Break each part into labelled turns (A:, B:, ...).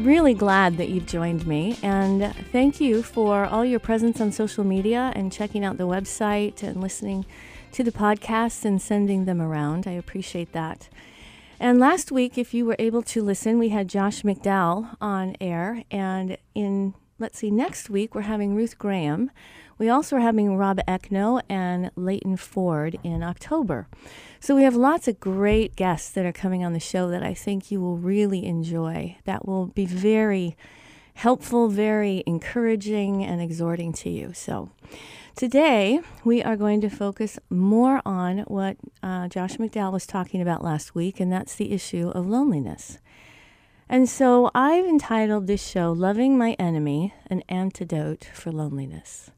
A: really glad that you've joined me. And thank you for all your presence on social media and checking out the website and listening to the podcasts and sending them around. I appreciate that. And last week, if you were able to listen, we had Josh McDowell on air. And in, let's see, next week, we're having Ruth Graham. We also are having Rob Eckno and Leighton Ford in October. So we have lots of great guests that are coming on the show that I think you will really enjoy. That will be very helpful, very encouraging, and exhorting to you. So today we are going to focus more on what uh, Josh McDowell was talking about last week, and that's the issue of loneliness. And so I've entitled this show Loving My Enemy An Antidote for Loneliness.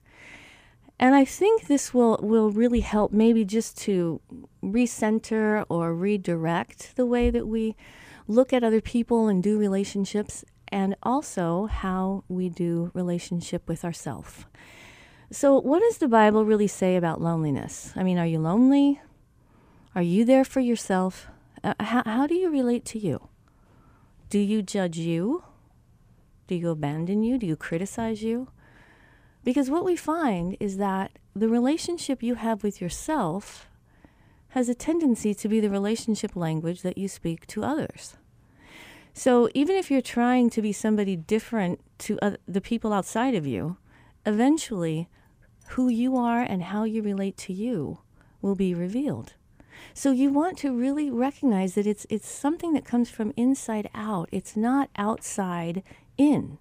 A: And I think this will, will really help maybe just to recenter or redirect the way that we look at other people and do relationships, and also how we do relationship with ourselves. So, what does the Bible really say about loneliness? I mean, are you lonely? Are you there for yourself? Uh, how, how do you relate to you? Do you judge you? Do you abandon you? Do you criticize you? Because what we find is that the relationship you have with yourself has a tendency to be the relationship language that you speak to others. So even if you're trying to be somebody different to uh, the people outside of you, eventually who you are and how you relate to you will be revealed. So you want to really recognize that it's it's something that comes from inside out. It's not outside in.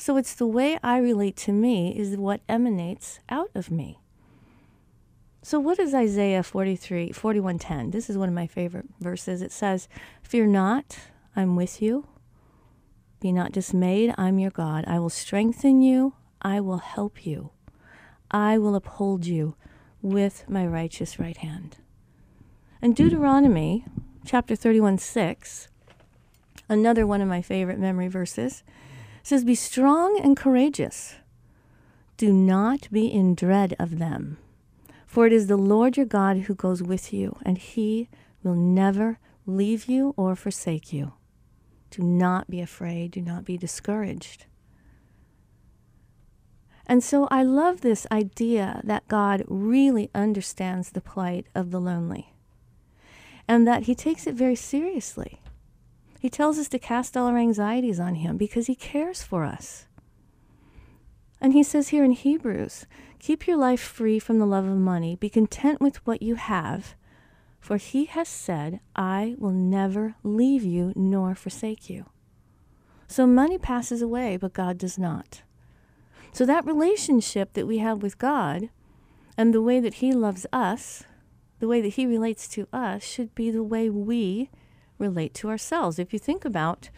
A: So it's the way I relate to me is what emanates out of me. So what is Isaiah 43 41:10? This is one of my favorite verses. It says, "Fear not, I'm with you. Be not dismayed, I'm your God. I will strengthen you, I will help you. I will uphold you with my righteous right hand." And hmm. Deuteronomy chapter 31 6, another one of my favorite memory verses, says, Be strong and courageous. Do not be in dread of them. For it is the Lord your God who goes with you, and he will never leave you or forsake you. Do not be afraid. Do not be discouraged. And so I love this idea that God really understands the plight of the lonely and that he takes it very seriously. He tells us to cast all our anxieties on Him because He cares for us. And He says here in Hebrews keep your life free from the love of money, be content with what you have, for He has said, I will never leave you nor forsake you. So money passes away, but God does not. So that relationship that we have with God and the way that He loves us, the way that He relates to us, should be the way we relate to ourselves. If you think about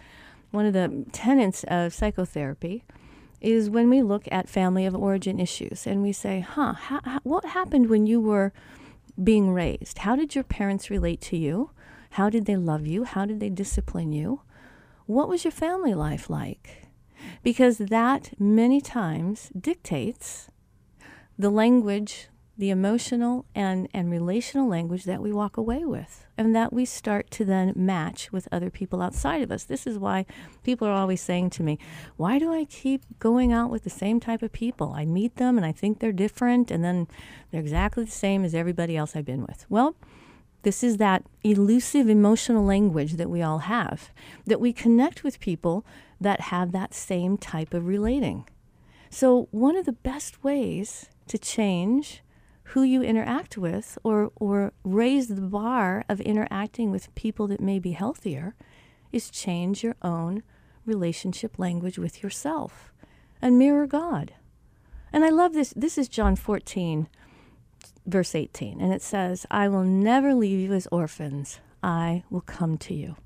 A: one of the tenets of psychotherapy, is when we look at family of origin issues and we say, huh, ha- ha- what happened when you were being raised? How did your parents relate to you? How did they love you? How did they discipline you? What was your family life like? because that many times dictates the language, the emotional and, and relational language that we walk away with and that we start to then match with other people outside of us. This is why people are always saying to me, Why do I keep going out with the same type of people? I meet them and I think they're different, and then they're exactly the same as everybody else I've been with. Well, this is that elusive emotional language that we all have, that we connect with people that have that same type of relating. So, one of the best ways to change who you interact with or, or raise the bar of interacting with people that may be healthier is change your own relationship language with yourself and mirror God. And I love this. This is John 14, verse 18. And it says, I will never leave you as orphans, I will come to you.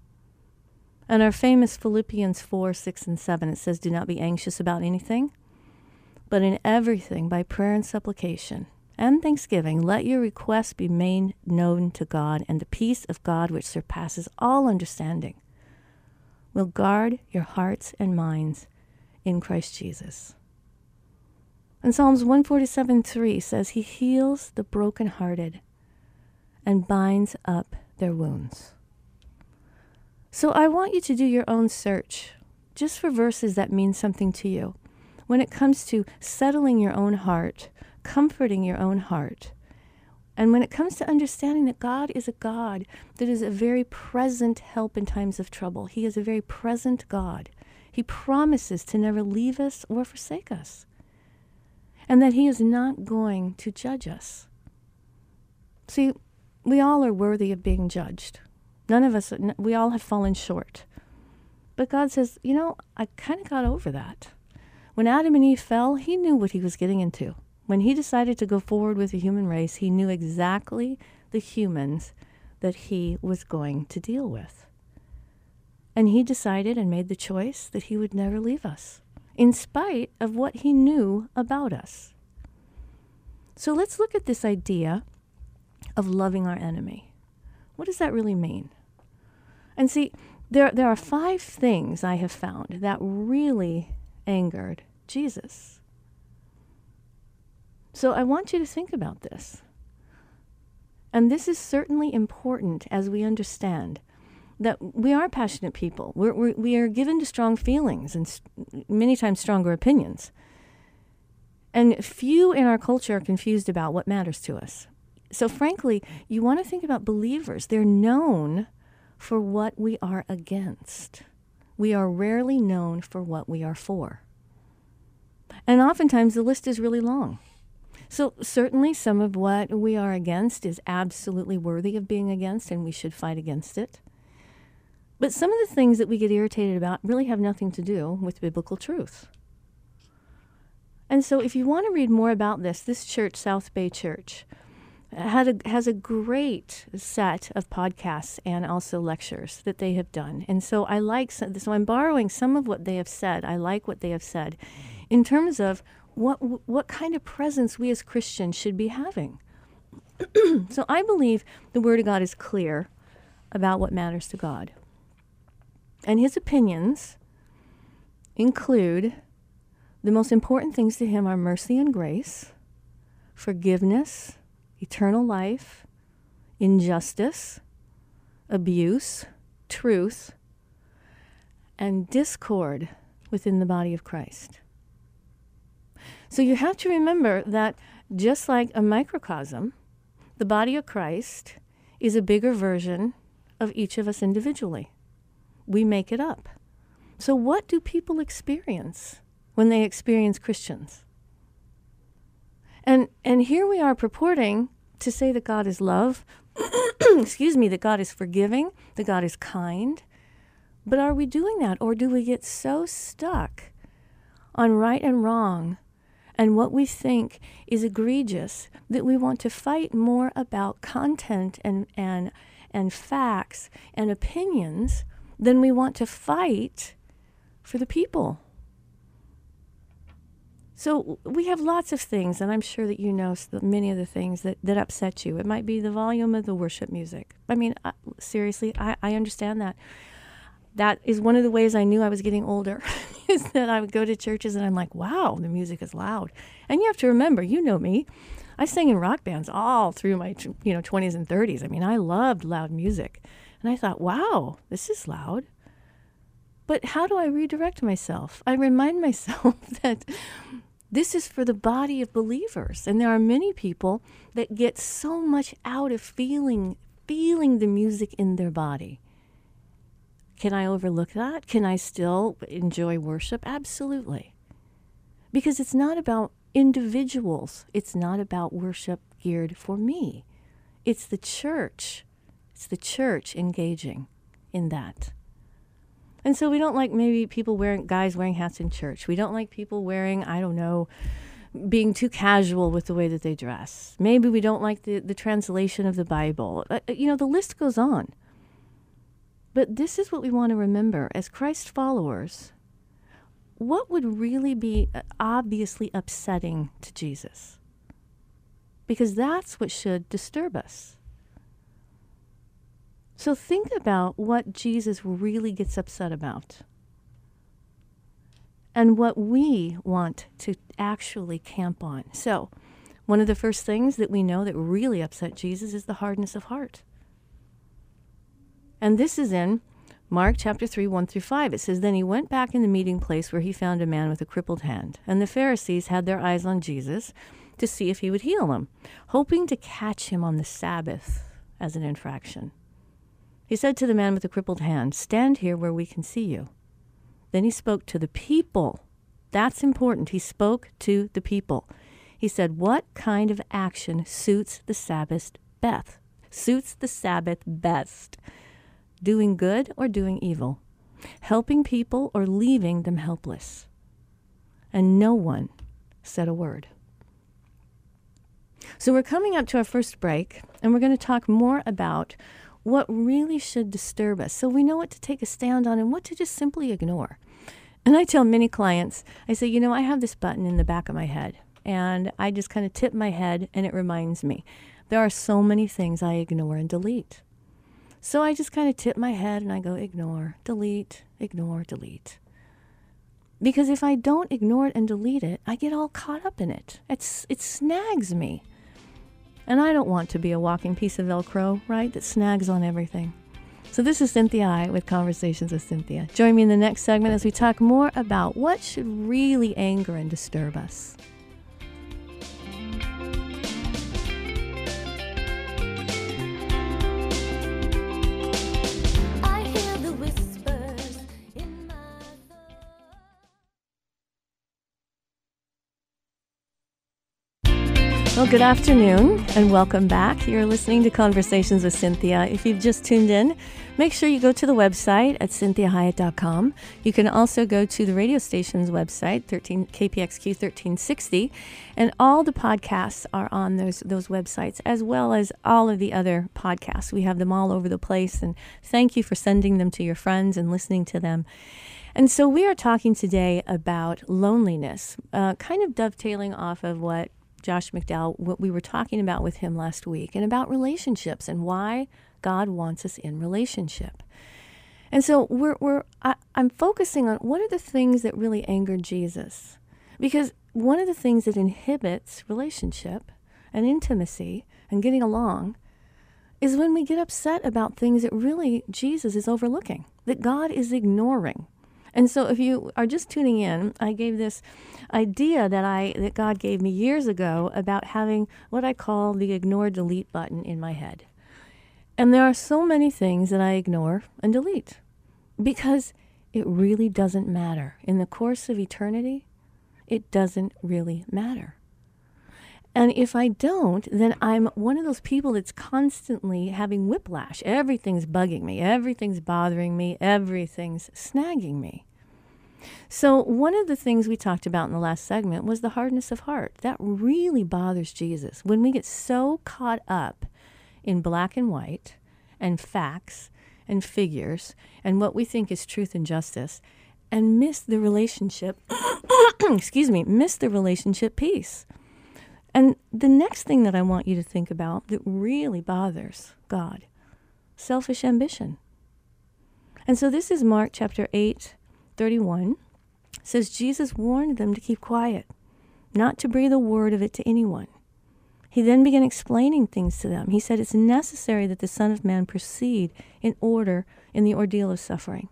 A: And our famous Philippians 4, 6, and 7, it says, Do not be anxious about anything, but in everything, by prayer and supplication and thanksgiving, let your requests be made known to God, and the peace of God, which surpasses all understanding, will guard your hearts and minds in Christ Jesus. And Psalms 147 3 says, He heals the brokenhearted and binds up their wounds. So I want you to do your own search just for verses that mean something to you. When it comes to settling your own heart, comforting your own heart, and when it comes to understanding that God is a God that is a very present help in times of trouble, He is a very present God. He promises to never leave us or forsake us and that He is not going to judge us. See, we all are worthy of being judged. None of us, we all have fallen short. But God says, you know, I kind of got over that. When Adam and Eve fell, He knew what He was getting into. When He decided to go forward with the human race, He knew exactly the humans that He was going to deal with. And He decided and made the choice that He would never leave us in spite of what he knew about us. So let's look at this idea of loving our enemy. What does that really mean? And see, there, there are five things I have found that really angered Jesus. So I want you to think about this. And this is certainly important as we understand that we are passionate people. We're, we're we are given to strong feelings and st- many times stronger opinions. And few in our culture are confused about what matters to us. So, frankly, you want to think about believers. They're known for what we are against. We are rarely known for what we are for. And oftentimes the list is really long. So, certainly, some of what we are against is absolutely worthy of being against, and we should fight against it. But some of the things that we get irritated about really have nothing to do with biblical truth. And so, if you want to read more about this, this church, South Bay Church, uh, had a, has a great set of podcasts and also lectures that they have done. And so, I like so I'm borrowing some of what they have said. I like what they have said in terms of what what kind of presence we as Christians should be having. so, I believe the Word of God is clear about what matters to God. And his opinions include the most important things to him are mercy and grace, forgiveness, eternal life, injustice, abuse, truth, and discord within the body of Christ. So you have to remember that just like a microcosm, the body of Christ is a bigger version of each of us individually we make it up. So, what do people experience when they experience Christians? And, and here we are purporting to say that God is love, excuse me, that God is forgiving, that God is kind. But are we doing that? Or do we get so stuck on right and wrong and what we think is egregious that we want to fight more about content and, and, and facts and opinions than we want to fight for the people. So we have lots of things, and I'm sure that you know many of the things that, that upset you. It might be the volume of the worship music. I mean, seriously, I, I understand that. That is one of the ways I knew I was getting older. is that I would go to churches and I'm like, wow, the music is loud. And you have to remember, you know me, I sang in rock bands all through my you know 20s and 30s. I mean, I loved loud music. And I thought, wow, this is loud. But how do I redirect myself? I remind myself that this is for the body of believers. And there are many people that get so much out of feeling feeling the music in their body. Can I overlook that? Can I still enjoy worship? Absolutely. Because it's not about individuals. It's not about worship geared for me. It's the church. It's the church engaging in that. And so we don't like maybe people wearing guys wearing hats in church. We don't like people wearing, I don't know, being too casual with the way that they dress. Maybe we don't like the, the translation of the Bible. Uh, uh you know, the list goes on. But this is what we want to remember as Christ followers. What would really be uh, obviously upsetting to Jesus? Because that's what should disturb us. So think about what Jesus really gets upset about and what we want to actually camp on. So, one of the first things that we know that really upset Jesus is the hardness of heart. And this is in Mark chapter 3, 1 through 5. It says, Then he went back in the meeting place where he found a man with a crippled hand. And the Pharisees had their eyes on Jesus to see if he would heal him, hoping to catch him on the Sabbath as an infraction. He said to the man with the crippled hand, Stand here where we can see you. Then he spoke to the people. That's important. He spoke to the people. He said, What kind of action suits the Sabbath best? Suits the Sabbath best? Doing good or doing evil? Helping people or leaving them helpless? And no one said a word. So we're coming up to our first break, and we're going to talk more about what really should disturb us so we know what to take a stand on and what to just simply ignore. And I tell many clients, I say, you know, I have this button in the back of my head, and I just kind of tip my head and it reminds me. There are so many things I ignore and delete. So I just kind of tip my head and I go, ignore, delete, ignore, delete. Because if I don't ignore it and delete it, I get all caught up in it. It's, it snags me. And I don't want to be a walking piece of Velcro, right, that snags on everything. So this is Cynthia I with Conversations with Cynthia. Join me in the next segment as we talk more about what should really anger and disturb us. Well, good afternoon and welcome back. You're listening to Conversations with Cynthia. If you've just tuned in, make sure you go to the website at cynthiahiett.com. You can also go to the radio station's website, 13 KPXQ 1360, and all the podcasts are on those those websites as well as all of the other podcasts. We have them all over the place and thank you for sending them to your friends and listening to them. And so we are talking today about loneliness, uh, kind of dovetailing off of what Josh McDowell, what we were talking about with him last week, and about relationships and why God wants us in relationship. And so we're, we're I, I'm focusing on what are the things that really angered Jesus, because one of the things that inhibits relationship and intimacy and getting along is when we get upset about things that really Jesus is overlooking, that God is ignoring. And so if you are just tuning in, I gave this idea that I that God gave me years ago about having what I call the ignore delete button in my head. And there are so many things that I ignore and delete because it really doesn't matter. In the course of eternity, it doesn't really matter. And if I don't, then I'm one of those people that's constantly having whiplash. Everything's bugging me, everything's bothering me, everything's snagging me. So, one of the things we talked about in the last segment was the hardness of heart. That really bothers Jesus. When we get so caught up in black and white and facts and figures and what we think is truth and justice and miss the relationship, excuse me, miss the relationship piece. And the next thing that I want you to think about that really bothers God selfish ambition. And so this is Mark chapter 8, 31. says Jesus warned them to keep quiet, not to breathe a word of it to anyone. He then began explaining things to them. He said it's necessary that the Son of Man proceed in order in the ordeal of suffering,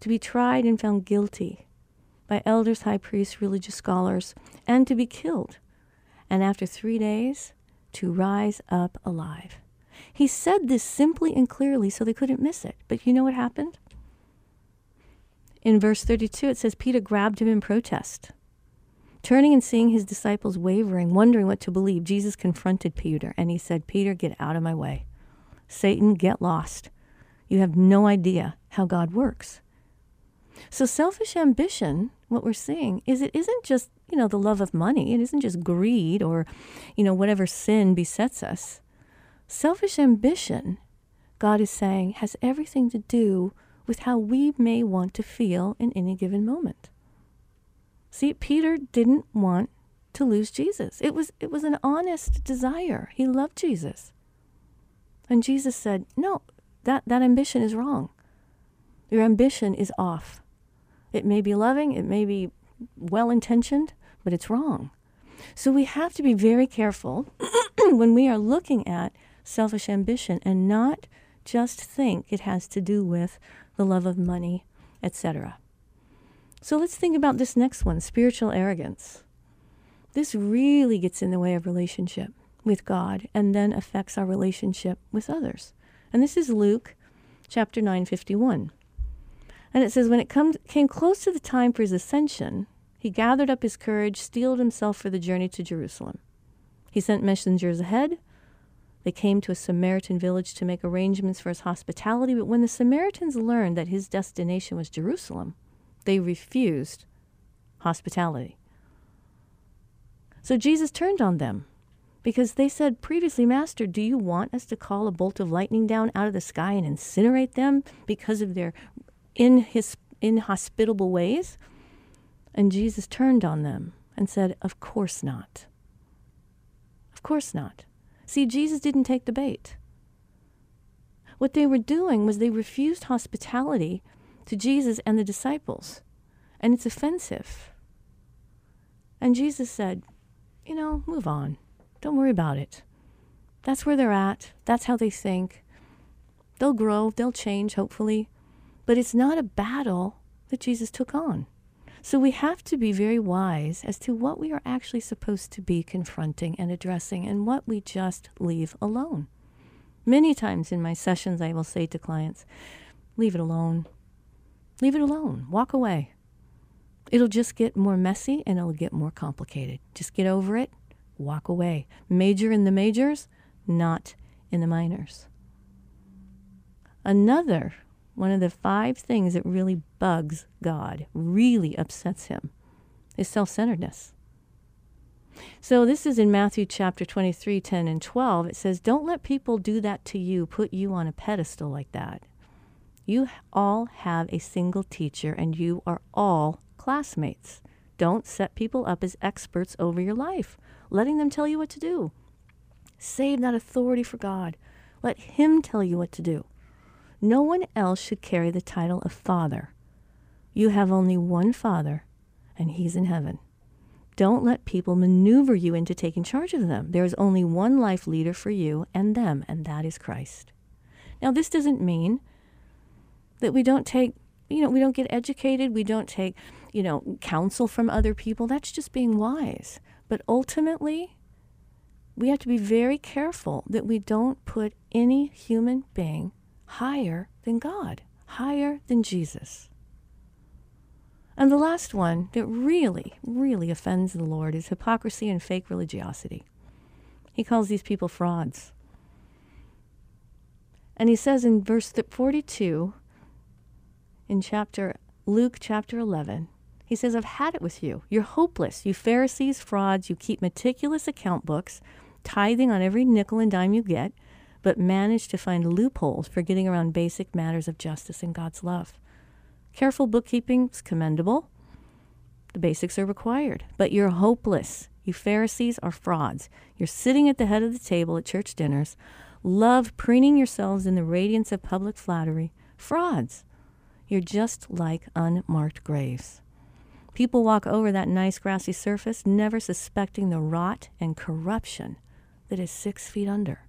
A: to be tried and found guilty by elders, high priests, religious scholars, and to be killed, and after three days to rise up alive. He said this simply and clearly so they couldn't miss it. But you know what happened? In verse 32, it says Peter grabbed him in protest. Turning and seeing his disciples wavering, wondering what to believe, Jesus confronted Peter and he said, Peter, get out of my way. Satan, get lost. You have no idea how God works. So, selfish ambition, what we're seeing, is it isn't just, you know, the love of money. It isn't just greed or, you know, whatever sin besets us. Selfish ambition, God is saying, has everything to do with how we may want to feel in any given moment. See, Peter didn't want to lose Jesus. It was it was an honest desire. He loved Jesus. And Jesus said, "No, that that ambition is wrong. Your ambition is off. It may be loving, it may be well-intentioned, but it's wrong." So we have to be very careful when we are looking at selfish ambition and not just think it has to do with the love of money, etc. So let's think about this next one spiritual arrogance. This really gets in the way of relationship with God and then affects our relationship with others. And this is Luke chapter 9, 51. And it says, When it come, came close to the time for his ascension, he gathered up his courage, steeled himself for the journey to Jerusalem. He sent messengers ahead. They came to a Samaritan village to make arrangements for his hospitality, but when the Samaritans learned that his destination was Jerusalem, they refused hospitality. So Jesus turned on them because they said previously, Master, do you want us to call a bolt of lightning down out of the sky and incinerate them because of their inhospitable ways? And Jesus turned on them and said, Of course not. Of course not. See, Jesus didn't take the bait. What they were doing was they refused hospitality to Jesus and the disciples, and it's offensive. And Jesus said, You know, move on. Don't worry about it. That's where they're at. That's how they think. They'll grow, they'll change, hopefully. But it's not a battle that Jesus took on. So we have to be very wise as to what we are actually supposed to be confronting and addressing and what we just leave alone. Many times in my sessions, I will say to clients, leave it alone. Leave it alone. Walk away. It'll just get more messy and it'll get more complicated. Just get over it. Walk away. Major in the majors, not in the minors. Another one of the five things that really bugs God, really upsets him, is self centeredness. So this is in Matthew chapter 23, 10 and 12. It says, Don't let people do that to you, put you on a pedestal like that. You all have a single teacher and you are all classmates. Don't set people up as experts over your life, letting them tell you what to do. Save that authority for God. Let Him tell you what to do. No one else should carry the title of Father. You have only one Father, and He's in heaven. Don't let people maneuver you into taking charge of them. There is only one life leader for you and them, and that is Christ. Now, this doesn't mean that we don't take you know we don't get educated we don't take you know counsel from other people that's just being wise but ultimately we have to be very careful that we don't put any human being higher than God higher than Jesus and the last one that really really offends the Lord is hypocrisy and fake religiosity he calls these people frauds and he says in verse 42 in chapter Luke chapter 11. He says, I've had it with you. You're hopeless. You Pharisees, frauds, you keep meticulous account books, tithing on every nickel and dime you get, but manage to find loopholes for getting around basic matters of justice and God's love. Careful bookkeeping is commendable. The basics are required, but you're hopeless. You Pharisees are frauds. You're sitting at the head of the table at church dinners, love preening yourselves in the radiance of public flattery. Frauds. You're just like unmarked graves. People walk over that nice grassy surface, never suspecting the rot and corruption that is six feet under.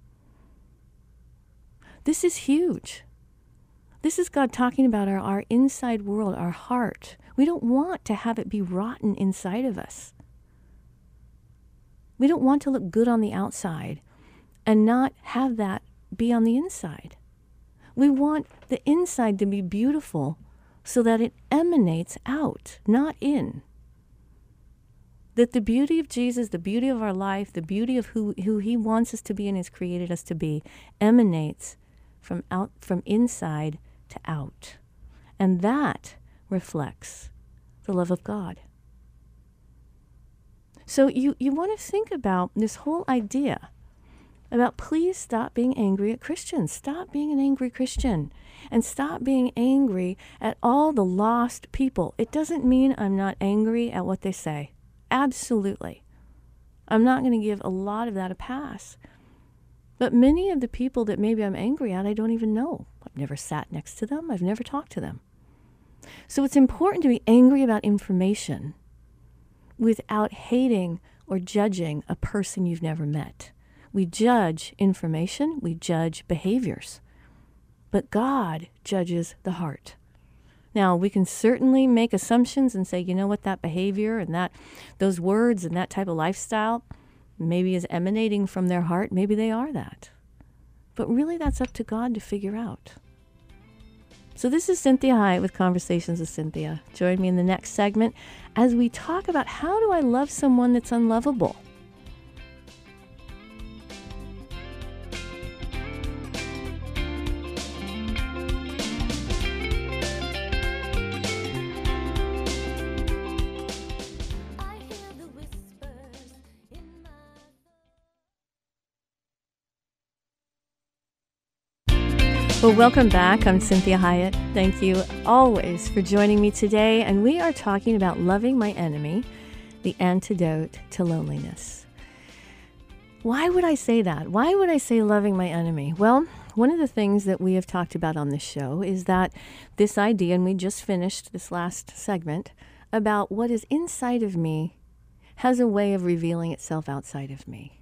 A: This is huge. This is God talking about our, our inside world, our heart. We don't want to have it be rotten inside of us. We don't want to look good on the outside and not have that be on the inside. We want the inside to be beautiful so that it emanates out, not in. That the beauty of Jesus, the beauty of our life, the beauty of who, who He wants us to be and has created us to be emanates from out from inside to out. And that reflects the love of God. So you, you want to think about this whole idea about please stop being angry at Christians. Stop being an angry Christian and stop being angry at all the lost people. It doesn't mean I'm not angry at what they say. Absolutely. I'm not going to give a lot of that a pass. But many of the people that maybe I'm angry at, I don't even know. I've never sat next to them, I've never talked to them. So it's important to be angry about information without hating or judging a person you've never met. We judge information, we judge behaviors, but God judges the heart. Now, we can certainly make assumptions and say, you know what, that behavior and that those words and that type of lifestyle maybe is emanating from their heart. Maybe they are that. But really, that's up to God to figure out. So, this is Cynthia Hiett with Conversations with Cynthia. Join me in the next segment as we talk about how do I love someone that's unlovable? Well, welcome back. I'm Cynthia Hiett. Thank you always for joining me today. And we are talking about loving my enemy, the antidote to loneliness. Why would I say that? Why would I say loving my enemy? Well, one of the things that we have talked about on this show is that this idea, and we just finished this last segment, about what is inside of me has a way of revealing itself outside of me.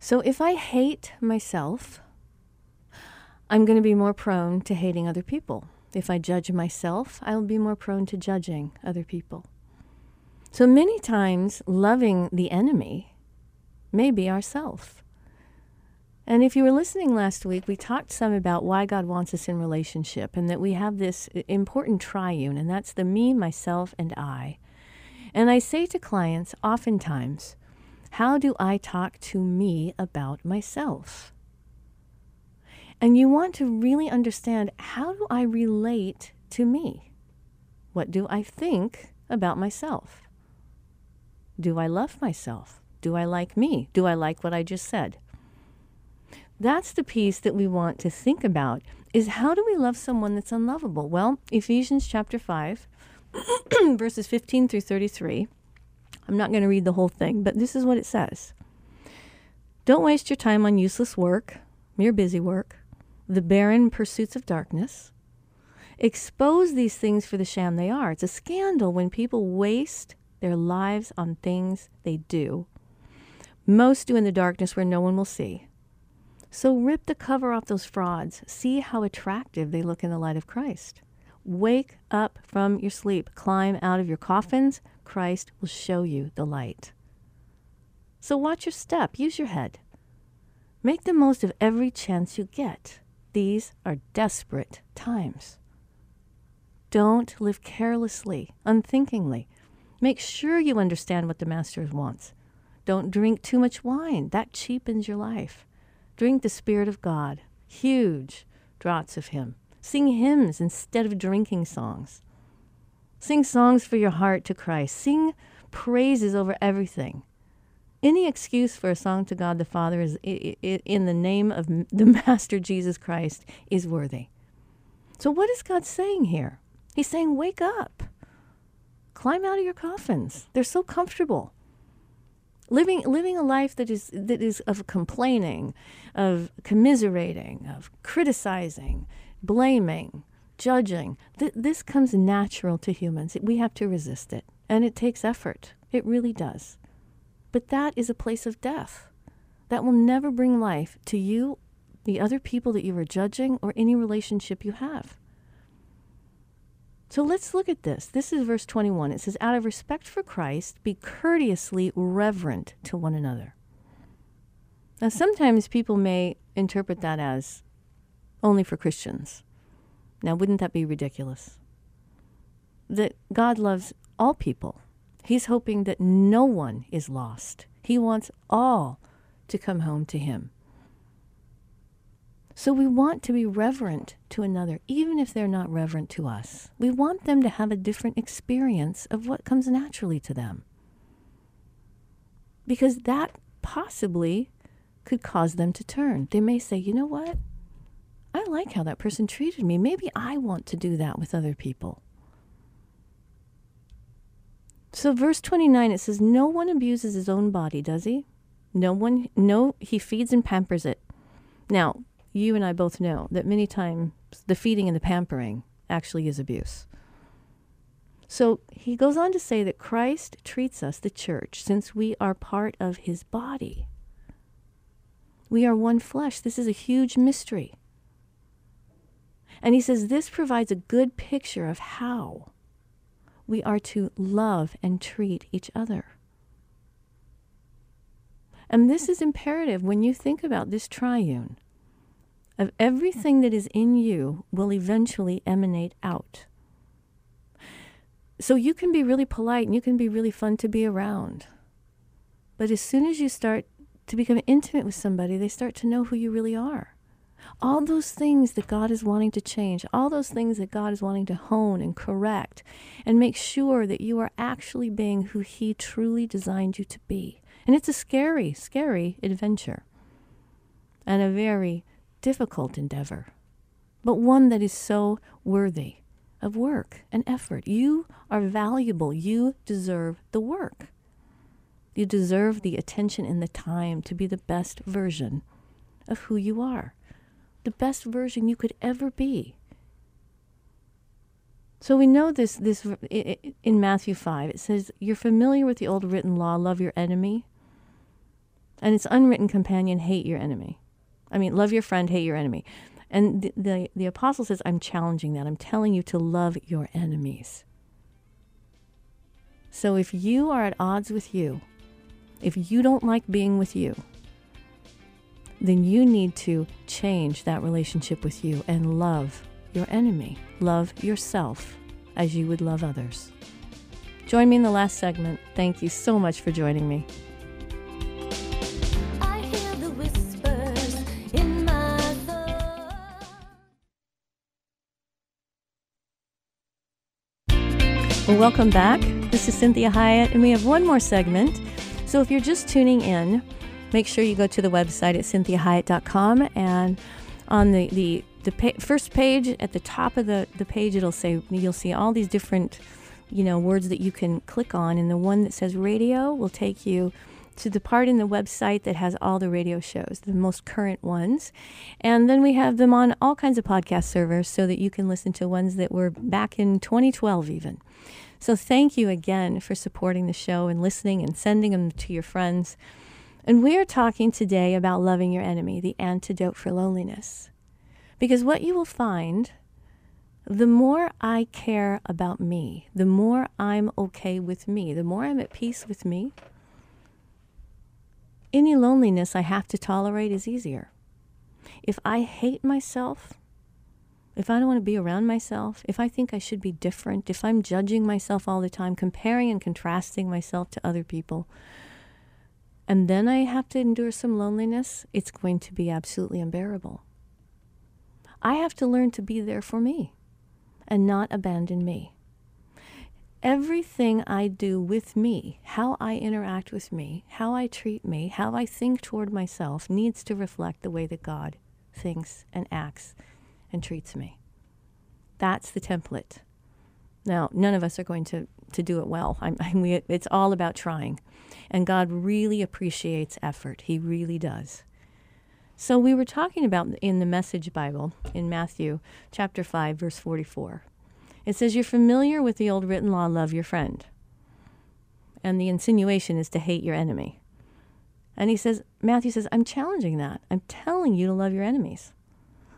A: So if I hate myself, I'm going to be more prone to hating other people. If I judge myself, I'll be more prone to judging other people. So many times, loving the enemy may be ourself. And if you were listening last week, we talked some about why God wants us in relationship and that we have this important triune, and that's the me, myself, and I. And I say to clients oftentimes, how do I talk to me about myself? And you want to really understand how do I relate to me? What do I think about myself? Do I love myself? Do I like me? Do I like what I just said? That's the piece that we want to think about is how do we love someone that's unlovable? Well, Ephesians chapter 5 verses 15 through 33. I'm not going to read the whole thing, but this is what it says. Don't waste your time on useless work, mere busy work the barren pursuits of darkness. Expose these things for the sham they are. It's a scandal when people waste their lives on things they do. Most do in the darkness where no one will see. So rip the cover off those frauds. See how attractive they look in the light of Christ. Wake up from your sleep. Climb out of your coffins. Christ will show you the light. So watch your step. Use your head. Make the most of every chance you get. These are desperate times. Don't live carelessly, unthinkingly. Make sure you understand what the Master wants. Don't drink too much wine, that cheapens your life. Drink the Spirit of God, huge draughts of Him. Sing hymns instead of drinking songs. Sing songs for your heart to Christ. Sing praises over everything any excuse for a song to God the Father is in the name of the Master Jesus Christ is worthy. So what is God saying here? He's saying, wake up. Climb out of your coffins. They're so comfortable. Living, living a life that is, that is of complaining, of commiserating, of criticizing, blaming, judging. Th- this comes natural to humans. We have to resist it. and it takes effort. It really does. But that is a place of death. That will never bring life to you, the other people that you are judging, or any relationship you have. So let's look at this. This is verse 21. It says, Out of respect for Christ, be courteously reverent to one another. Now, sometimes people may interpret that as only for Christians. Now, wouldn't that be ridiculous? That God loves all people. He's hoping that no one is lost. He wants all to come home to Him. So we want to be reverent to another, even if they're not reverent to us. We want them to have a different experience of what comes naturally to them. Because that possibly could cause them to turn. They may say, you know what? I like how that person treated me. Maybe I want to do that with other people. So, verse 29, it says, No one abuses his own body, does he? No one, no, he feeds and pampers it. Now, you and I both know that many times the feeding and the pampering actually is abuse. So he goes on to say that Christ treats us, the church, since we are part of his body. We are one flesh. This is a huge mystery. And he says this provides a good picture of how we are to love and treat each other. And this is imperative when you think about this triune of everything that is in you will eventually emanate out. So you can be really polite and you can be really fun to be around. But as soon as you start to become intimate with somebody, they start to know who you really are. All those things that God is wanting to change, all those things that God is wanting to hone and correct, and make sure that you are actually being who He truly designed you to be. And it's a scary, scary adventure and a very difficult endeavor, but one that is so worthy of work and effort. You are valuable. You deserve the work. You deserve the attention and the time to be the best version of who you are, the best version you could ever be. So we know this this in Matthew 5 it says you're familiar with the old written law love your enemy and its unwritten companion hate your enemy. I mean, love your friend, hate your enemy. And the, the, the apostle says, I'm challenging that. I'm telling you to love your enemies. So if you are at odds with you, if you don't like being with you, then you need to change that relationship with you and love your enemy. Love yourself as you would love others. Join me in the last segment. Thank you so much for joining me. Well, welcome back. This is Cynthia Hiett, and we have one more segment. So if you're just tuning in, make sure you go to the website at cynthiahiett.com and on the, the, the pa- first page at the top of the, the page it'll say you'll see all these different you know words that you can click on and the one that says radio will take you to the part in the website that has all the radio shows, the most current ones. And then we have them on all kinds of podcast servers so that you can listen to ones that were back in 2012 even. So thank you again for supporting the show and listening and sending them to your friends. And we are talking today about loving your enemy, the antidote for loneliness. Because what you will find, the more I care about me, the more I'm okay with me, the more I'm at peace with me, any loneliness I have to tolerate is easier. If I hate myself, if I don't want to be around myself, if I think I should be different, if I'm judging myself all the time, comparing and contrasting myself to other people, and then I have to endure some loneliness, it's going to be absolutely unbearable. I have to learn to be there for me and not abandon me. Everything I do with me, how I interact with me, how I treat me, how I think toward myself needs to reflect the way that God thinks and acts and treats me. That's the template. Now, none of us are going to, to do it well. I'm, I'm, it's all about trying. And God really appreciates effort. He really does. So, we were talking about in the Message Bible in Matthew chapter 5, verse 44. It says, You're familiar with the old written law, love your friend. And the insinuation is to hate your enemy. And he says, Matthew says, I'm challenging that. I'm telling you to love your enemies.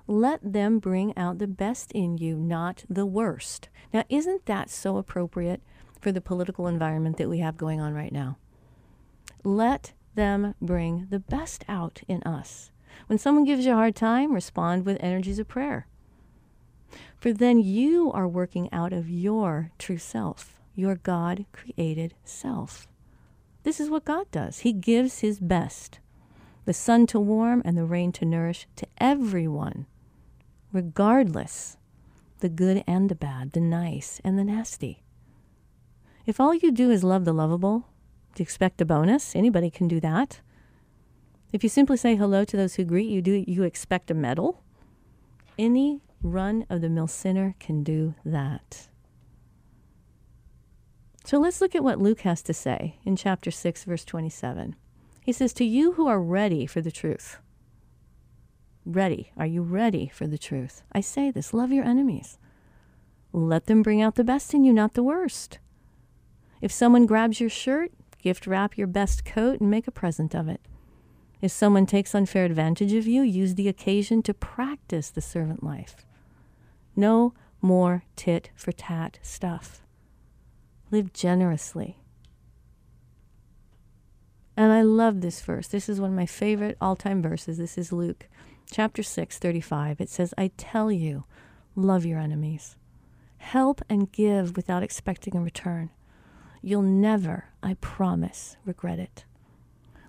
A: Let them bring out the best in you, not the worst. Now, isn't that so appropriate for the political environment that we have going on right now? Let them bring the best out in us. When someone gives you a hard time, respond with energies of prayer. For then you are working out of your true self, your God created self. This is what God does. He gives His best the sun to warm and the rain to nourish to everyone, regardless the good and the bad, the nice and the nasty. If all you do is love the lovable, to expect a bonus? Anybody can do that. If you simply say hello to those who greet you, do you expect a medal? Any run of the mill sinner can do that. So let's look at what Luke has to say in chapter 6, verse 27. He says, To you who are ready for the truth, ready, are you ready for the truth? I say this love your enemies. Let them bring out the best in you, not the worst. If someone grabs your shirt, gift wrap your best coat and make a present of it. If someone takes unfair advantage of you, use the occasion to practice the servant life. No more tit for tat stuff. Live generously. And I love this verse. This is one of my favorite all time verses. This is Luke chapter 6, 35. It says, I tell you, love your enemies, help and give without expecting a return. You'll never, I promise, regret it.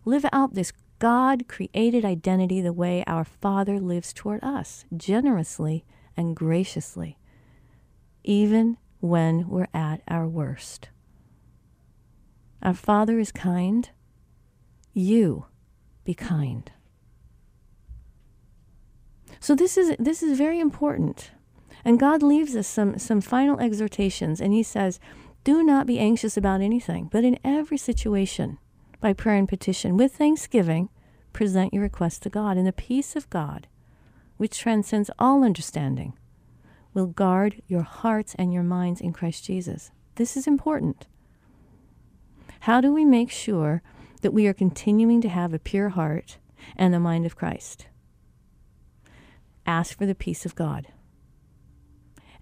A: Live out this God created identity the way our Father lives toward us, generously and graciously, even when we're at our worst. Our Father is kind. You be kind. So this is this is very important. And God leaves us some some final exhortations and he says, "Do not be anxious about anything, but in every situation, by prayer and petition with thanksgiving, present your request to God, and the peace of God, which transcends all understanding, will guard your hearts and your minds in Christ Jesus. This is important. How do we make sure that we are continuing to have a pure heart and the mind of Christ? Ask for the peace of God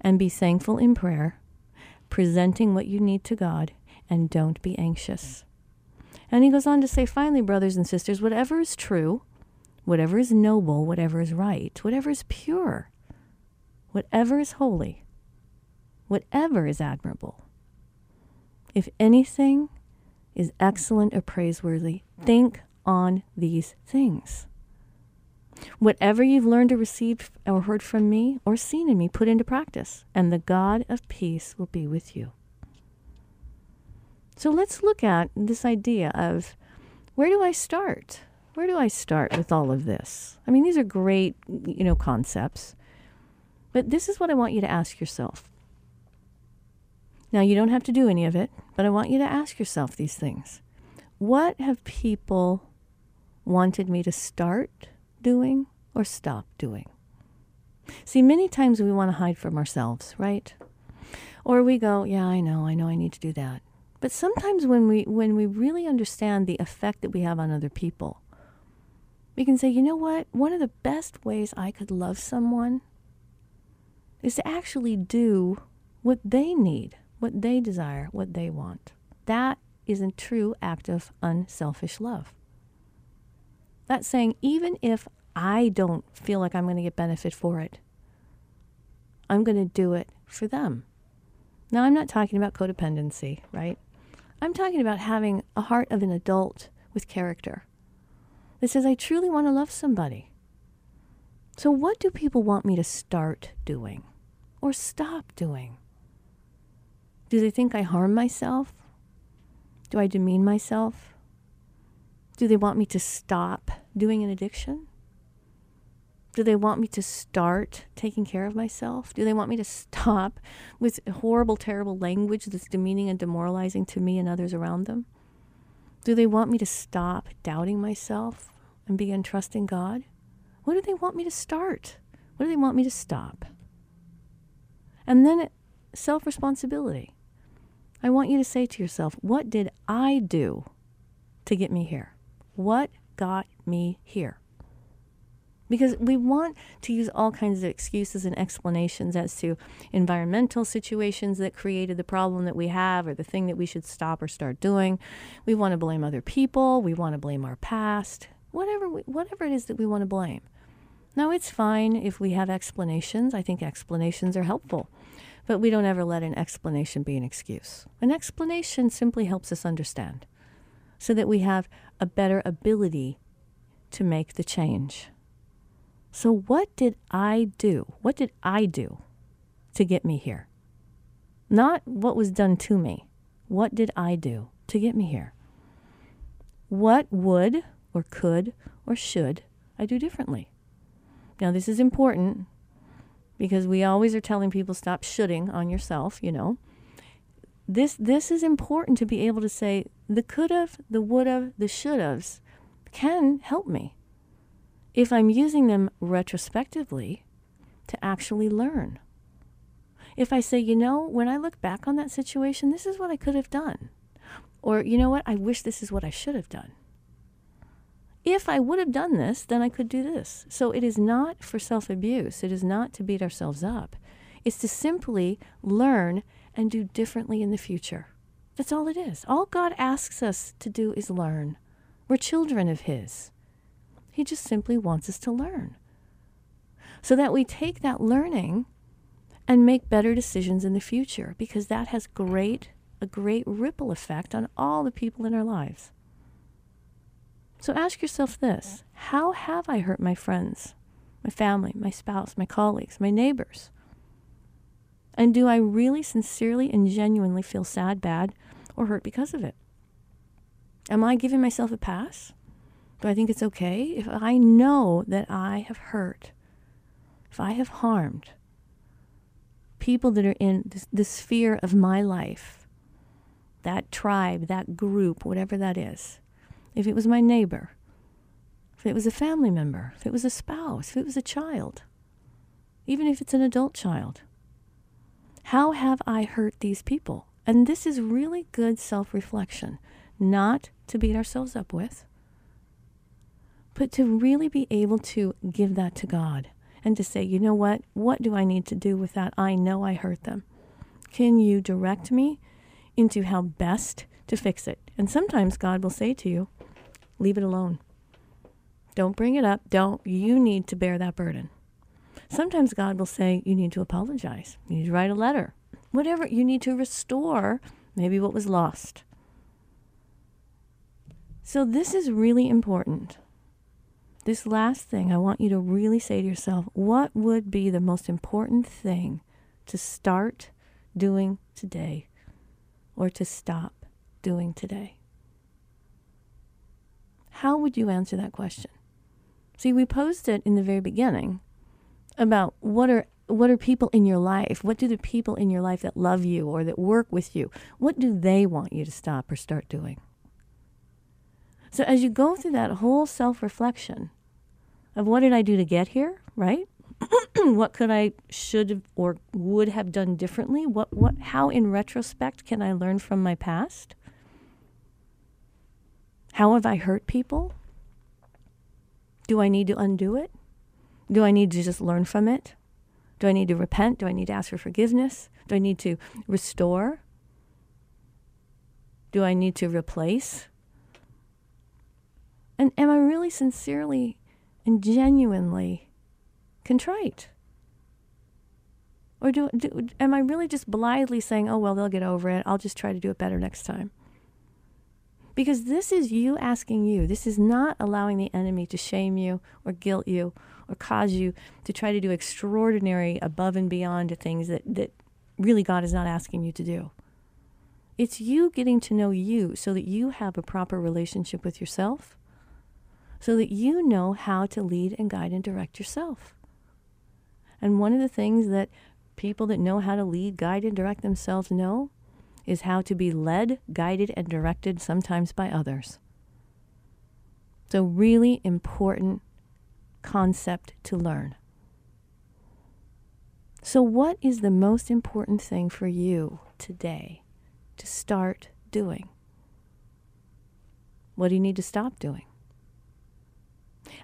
A: and be thankful in prayer, presenting what you need to God, and don't be anxious. And he goes on to say, finally, brothers and sisters, whatever is true, whatever is noble, whatever is right, whatever is pure, whatever is holy, whatever is admirable, if anything is excellent or praiseworthy, think on these things. Whatever you've learned or received or heard from me or seen in me, put into practice, and the God of peace will be with you. So let's look at this idea of where do I start? Where do I start with all of this? I mean, these are great, you know, concepts. But this is what I want you to ask yourself. Now, you don't have to do any of it, but I want you to ask yourself these things. What have people wanted me to start doing or stop doing? See, many times we want to hide from ourselves, right? Or we go, yeah, I know, I know I need to do that. But sometimes when we when we really understand the effect that we have on other people, we can say, you know what? One of the best ways I could love someone is to actually do what they need, what they desire, what they want. That is a true act of unselfish love. That's saying, even if I don't feel like I'm going to get benefit for it, I'm going to do it for them. Now, I'm not talking about codependency, right? I'm talking about having a heart of an adult with character that says, I truly want to love somebody. So, what do people want me to start doing? or stop doing? Do they think I harm myself? Do I demean myself? Do they want me to stop doing an addiction? Do they want me to start taking care of myself? Do they want me to stop with horrible, terrible language that's demeaning and demoralizing to me and others around them? Do they want me to stop doubting myself and begin trusting God? What do they want me to start? What do they want me to stop? And then self responsibility. I want you to say to yourself, what did I do to get me here? What got me here? Because we want to use all kinds of excuses and explanations as to environmental situations that created the problem that we have or the thing that we should stop or start doing. We want to blame other people. We want to blame our past. Whatever, we, whatever it is that we want to blame. Now, it's fine if we have explanations. I think explanations are helpful. But we don't ever let an explanation be an excuse. An explanation simply helps us understand so that we have a better ability to make the change. So, what did I do? What did I do to get me here? Not what was done to me. What did I do to get me here? What would or could or should I do differently? Now, this is important because we always are telling people stop shooting on yourself, you know. This this is important to be able to say the could have, the would have, the should haves can help me if I'm using them retrospectively to actually learn. If I say, you know, when I look back on that situation, this is what I could have done. Or, you know what, I wish this is what I should have done. If I would have done this, then I could do this. So it is not for self abuse. It is not to beat ourselves up. It's to simply learn and do differently in the future. That's all it is. All God asks us to do is learn. We're children of His. He just simply wants us to learn. So that we take that learning and make better decisions in the future because that has great a great ripple effect on all the people in our lives. So ask yourself this How have I hurt my friends, my family, my spouse, my colleagues, my neighbors? And do I really sincerely and genuinely feel sad, bad, or hurt because of it? Am I giving myself a pass? Do I think it's okay if I know that I have hurt, if I have harmed people that are in the sphere of my life, that tribe, that group, whatever that is? If it was my neighbor, if it was a family member, if it was a spouse, if it was a child, even if it's an adult child, how have I hurt these people? And this is really good self reflection, not to beat ourselves up with, but to really be able to give that to God and to say, you know what? What do I need to do with that? I know I hurt them. Can you direct me into how best to fix it? And sometimes God will say to you, leave it alone. Don't bring it up. Don't. You need to bear that burden. Sometimes God will say, you need to apologize. You need to write a letter. Whatever. You need to restore maybe what was lost. So, this is really important this last thing, I want you to really say to yourself what would be the most important thing to start doing today or to stop doing today? How would you answer that question? See, we posed it in the very beginning about what are what are people in your life? What do the people in your life that love you or that work with you, what do they want you to stop or start doing? So as you go through that whole self reflection of what did I do to get here, right? what could I should or would have done differently? What what how in retrospect can I learn from my past? How have I hurt people? Do I need to undo it? Do I need to just learn from it? Do I need to repent? Do I need to ask for forgiveness? Do I need to restore? Do I need to replace? And am I really sincerely and genuinely contrite? Or do, do, am I really just blithely saying, oh, well, they'll get over it. I'll just try to do it better next time? Because this is you asking you. This is not allowing the enemy to shame you or guilt you or cause you to try to do extraordinary above and beyond things that, that really God is not asking you to do. It's you getting to know you so that you have a proper relationship with yourself so that you know how to lead and guide and direct yourself. And one of the things that people that know how to lead, guide, and direct themselves know is how to be led, guided, and directed sometimes by others. So, really important concept to learn. So, what is the most important thing for you today to start doing? What do you need to stop doing?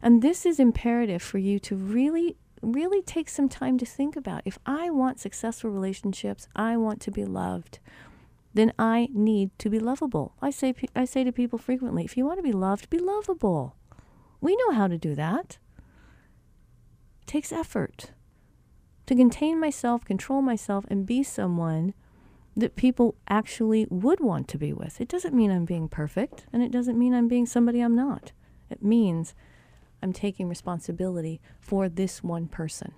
A: And this is imperative for you to really, really take some time to think about. If I want successful relationships, I want to be loved, then I need to be lovable. I say, I say to people frequently if you want to be loved, be lovable. We know how to do that. Takes effort to contain myself, control myself, and be someone that people actually would want to be with. It doesn't mean I'm being perfect, and it doesn't mean I'm being somebody I'm not. It means I'm taking responsibility for this one person.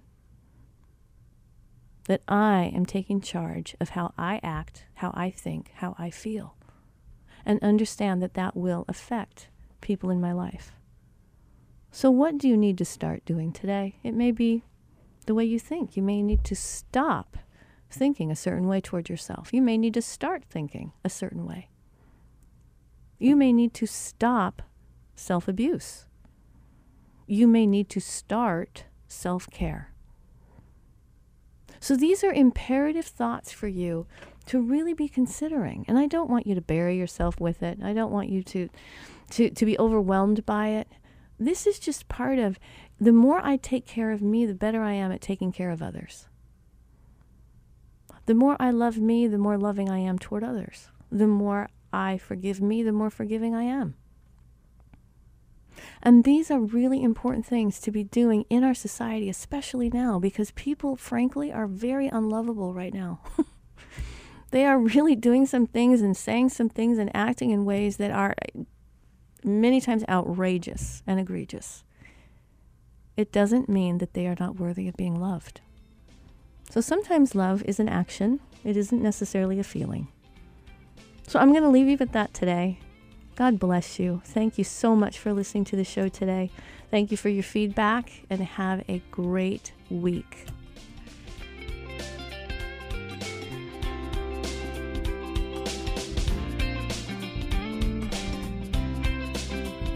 A: That I am taking charge of how I act, how I think, how I feel, and understand that that will affect people in my life. So, what do you need to start doing today? It may be the way you think. You may need to stop thinking a certain way toward yourself. You may need to start thinking a certain way. You may need to stop self abuse. You may need to start self care. So, these are imperative thoughts for you to really be considering. And I don't want you to bury yourself with it. I don't want you to, to, to be overwhelmed by it. This is just part of the more I take care of me, the better I am at taking care of others. The more I love me, the more loving I am toward others. The more I forgive me, the more forgiving I am. And these are really important things to be doing in our society, especially now, because people, frankly, are very unlovable right now. they are really doing some things and saying some things and acting in ways that are many times outrageous and egregious. It doesn't mean that they are not worthy of being loved. So sometimes love is an action, it isn't necessarily a feeling. So I'm going to leave you with that today. God bless you. Thank you so much for listening to the show today. Thank you for your feedback and have a great week.